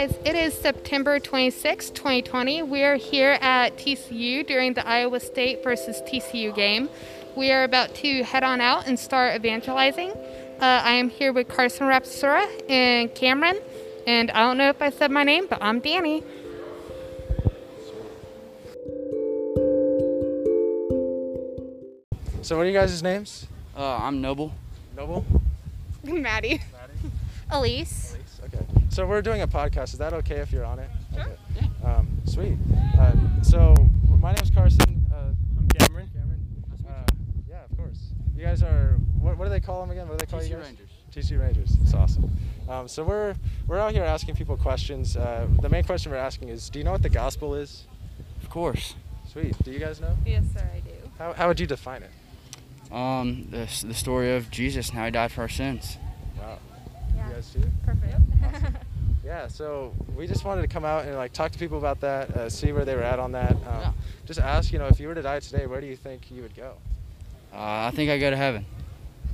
guys, it is September 26, 2020. We are here at TCU during the Iowa State versus TCU game. We are about to head on out and start evangelizing. Uh, I am here with Carson Rapsura and Cameron, and I don't know if I said my name, but I'm Danny. So what are you guys' names? Uh, I'm Noble. Noble? Maddie. Elise. Okay. So we're doing a podcast. Is that okay if you're on it? Sure. Okay. Yeah. Um, sweet. Uh, so my name's Carson. Uh, I'm Cameron. Cameron. Uh, yeah, of course. You guys are. What, what do they call them again? What do they call TCU guys? Rangers. TC Rangers. It's awesome. Um, so we're we're out here asking people questions. Uh, the main question we're asking is, do you know what the gospel is? Of course. Sweet. Do you guys know? Yes, sir, I do. How, how would you define it? Um, the, the story of Jesus and how he died for our sins. Wow. Yeah. You guys too? Perfect. Yeah, so we just wanted to come out and like talk to people about that, uh, see where they were at on that. Um, Yeah. Just ask, you know, if you were to die today, where do you think you would go? Uh, I think I go to heaven.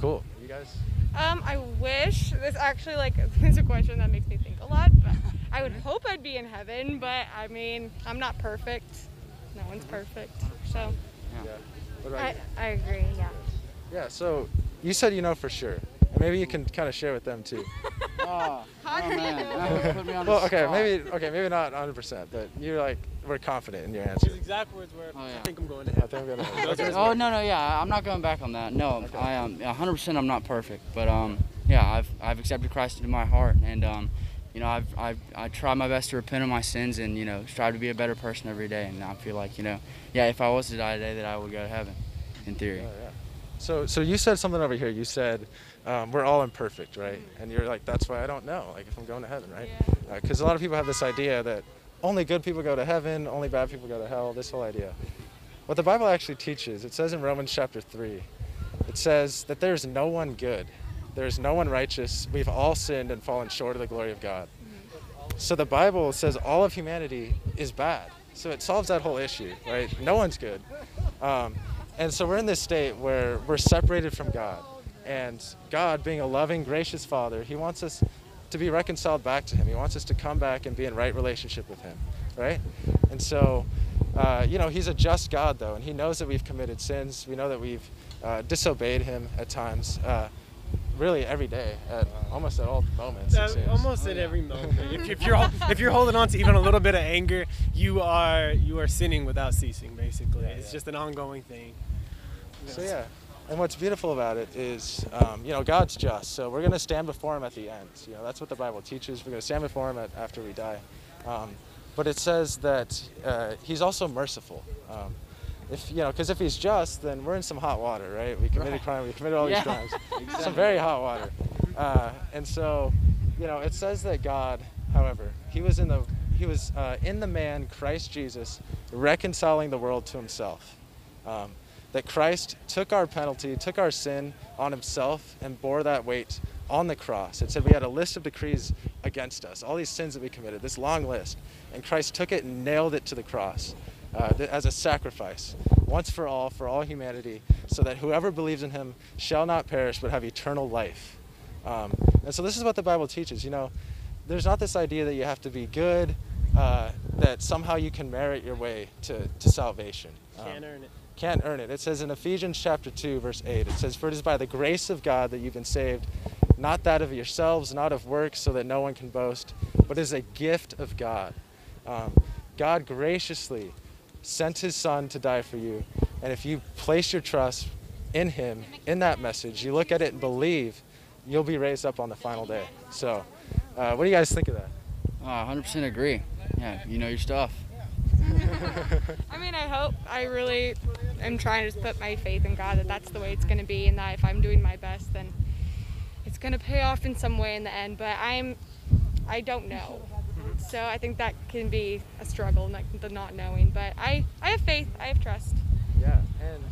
Cool. You guys? Um, I wish this actually like is a question that makes me think a lot. But I would hope I'd be in heaven, but I mean I'm not perfect. No one's perfect. So Yeah. What about I, you? I agree. Yeah. Yeah. So you said you know for sure. Maybe you can kind of share with them too. Oh, How do you man. Put me on the well, okay, maybe okay, maybe not 100%, but you're like we're confident in your His answer. exact words were, Oh, yeah. I think I'm going to I heaven. think I'm gonna. Those Oh no no yeah I'm not going back on that. No, Okay. I um 100% I'm not perfect, but um yeah I've I've accepted Christ into my heart and um you know I've I've I try my best to repent of my sins and you know strive to be a better person every day and I feel like you know yeah if I was to die today that I would go to heaven, in theory. Oh, yeah. So, so you said something over here. You said um, we're all imperfect, right? And you're like, that's why I don't know, like if I'm going to heaven, right? Because a lot of people have this idea that only good people go to heaven, only bad people go to hell. This whole idea. What the Bible actually teaches, it says in Romans chapter three, it says that there's no one good, there's no one righteous. We've all sinned and fallen short of the glory of God. So the Bible says all of humanity is bad. So it solves that whole issue, right? No one's good. Um, and so we're in this state where we're separated from God. And God, being a loving, gracious Father, He wants us to be reconciled back to Him. He wants us to come back and be in right relationship with Him, right? And so, uh, you know, He's a just God, though, and He knows that we've committed sins. We know that we've uh, disobeyed Him at times, uh, really every day, at almost at all moments. it Uh, seems. almost Oh, at yeah. every moment. if, if you're if you're holding on to even a little bit of anger, you are you are sinning without ceasing. Basically, Yeah, it's yeah. just an ongoing thing. So yeah, and what's beautiful about it is, um, you know, God's just. So we're gonna stand before Him at the end. You know, that's what the Bible teaches. We're gonna stand before Him at, after we die. Um, but it says that uh, He's also merciful. Um, if you know, because if He's just, then we're in some hot water, right? We committed Right. crime. We committed all Yeah, these crimes. exactly. Some very hot water. Uh, and so, you know, it says that God, however, He was in the He was uh, in the man Christ Jesus, reconciling the world to Himself. Um, that Christ took our penalty, took our sin on himself, and bore that weight on the cross. It said we had a list of decrees against us, all these sins that we committed, this long list. And Christ took it and nailed it to the cross uh, as a sacrifice, once for all, for all humanity, so that whoever believes in him shall not perish but have eternal life. Um, and so this is what the Bible teaches. You know, there's not this idea that you have to be good, uh, that somehow you can merit your way to, to salvation. Um, Can't earn it. can't earn it. It says in Ephesians chapter 2, verse 8, it says, For it is by the grace of God that you've been saved, not that of yourselves, not of works, so that no one can boast, but is a gift of God. Um, God graciously sent his son to die for you. And if you place your trust in him, in that message, you look at it and believe, you'll be raised up on the final day. So, uh, what do you guys think of that? Oh, 100% agree. Yeah, you know your stuff. I mean I hope I really am trying to just put my faith in God that that's the way it's going to be, and that if I'm doing my best, then it's going to pay off in some way in the end. But I'm I don't know. So I think that can be a struggle, like the not knowing. But I, I have faith, I have trust. Yeah, and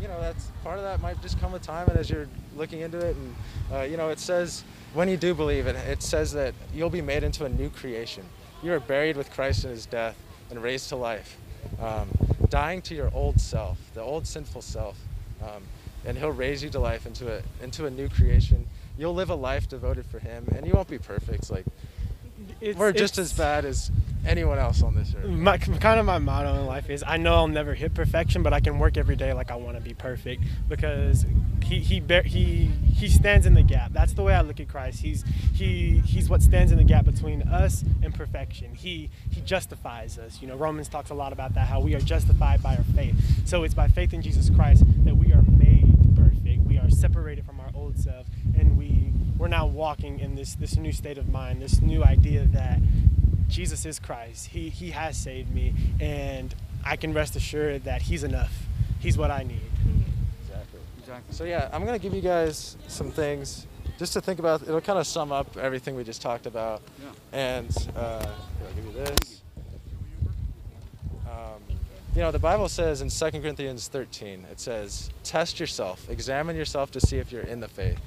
you know that's part of that might just come with time, and as you're looking into it, and uh, you know it says when you do believe it, it says that you'll be made into a new creation. You are buried with Christ in His death and raised to life, um, dying to your old self, the old sinful self, um, and He'll raise you to life into a into a new creation. You'll live a life devoted for Him, and you won't be perfect. Like It's, we're just as bad as anyone else on this earth. my kind of my motto in life is I know I'll never hit perfection, but I can work every day like I want to be perfect because he he he he stands in the gap. That's the way I look at Christ. He's he he's what stands in the gap between us and perfection. He he justifies us. You know, Romans talks a lot about that how we are justified by our faith. So it's by faith in Jesus Christ that we are made perfect. We are separated from our old self and we we're now walking in this this new state of mind, this new idea that Jesus is Christ. He he has saved me, and I can rest assured that He's enough. He's what I need. Exactly. Exactly. So yeah, I'm gonna give you guys some things just to think about. It'll kind of sum up everything we just talked about. Yeah. And uh, here, I'll give you this. Um, you know, the Bible says in 2 Corinthians 13, it says, "Test yourself, examine yourself to see if you're in the faith."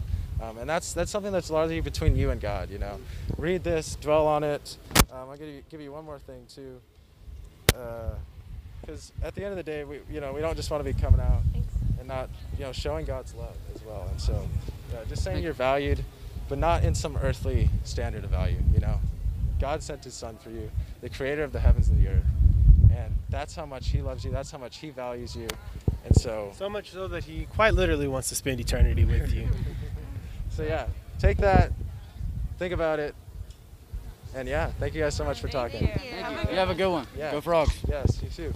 Um, and that's that's something that's largely between you and God. You know, read this, dwell on it. Um, I'll give you give you one more thing too, because at the end of the day, we you know we don't just want to be coming out and not you know showing God's love as well. And so, yeah, just saying you're valued, but not in some earthly standard of value. You know, God sent His Son for you, the Creator of the heavens and the earth, and that's how much He loves you. That's how much He values you. And so, So much so that He quite literally wants to spend eternity with you. so yeah, take that, think about it, and yeah, thank you guys so much for talking. Thank you. You have a good one. Yeah. Go frogs. Yes, you too.